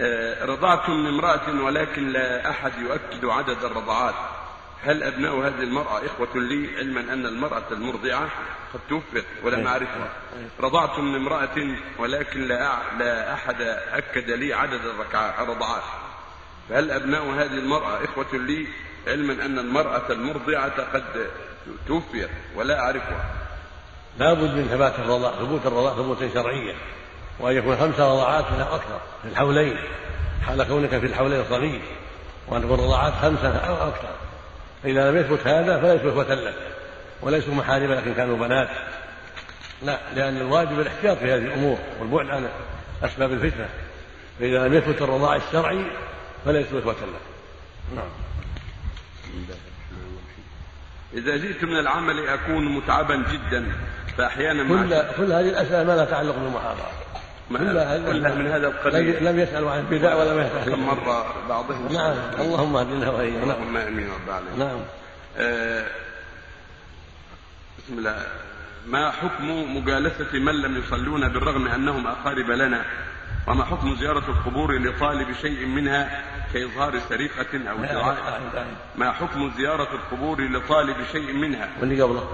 آه، رضعت من امرأة ولكن لا أحد يؤكد عدد الرضعات. هل أبناء هذه المرأة إخوة لي علما أن المرأة المرضعة قد توفت ولم أعرفها رضعت من امرأة ولكن لا لا أحد أكد لي عدد الرضعات. فهل أبناء هذه المرأة إخوة لي علما أن المرأة المرضعة قد توفيت ولا أعرفها؟ لا بد من ثبات الرضاع ثبوت الرضاع ثبوتا شرعيا وأن يكون خمس رضاعات لا أكثر في الحولين حال كونك في الحولين صغير وأن تكون رضاعات خمسة أو أكثر. فإذا لم يثبت هذا فليسوا اخوه لك وليسوا محارم لكن كانوا بنات. لا لأن الواجب الاحتياط في هذه الأمور والبعد عن أسباب الفتنة. فإذا لم يثبت الرضاع الشرعي فليسوا اخوه لك نعم. إذا جئت من العمل أكون متعبا جدا فأحيانا كل كل هذه الأسئلة ما لها تعلق بالمحاضرة. ما- كلها من هذا القبيل. لم يسالوا عن البدع ولم كم يسالوا مرة بعضهم. نعم. اللهم اهدنا وإياك. نعم اللهم آمين رب العالمين. نعم. آه، بسم الله. ما حكم مجالسة من لم يصلون بالرغم أنهم أقارب لنا؟ وما حكم زيارة القبور لطالب شيء منها كإظهار سرقة أو دعاء؟ ما حكم زيارة القبور لطالب شيء منها؟ واللي قبله.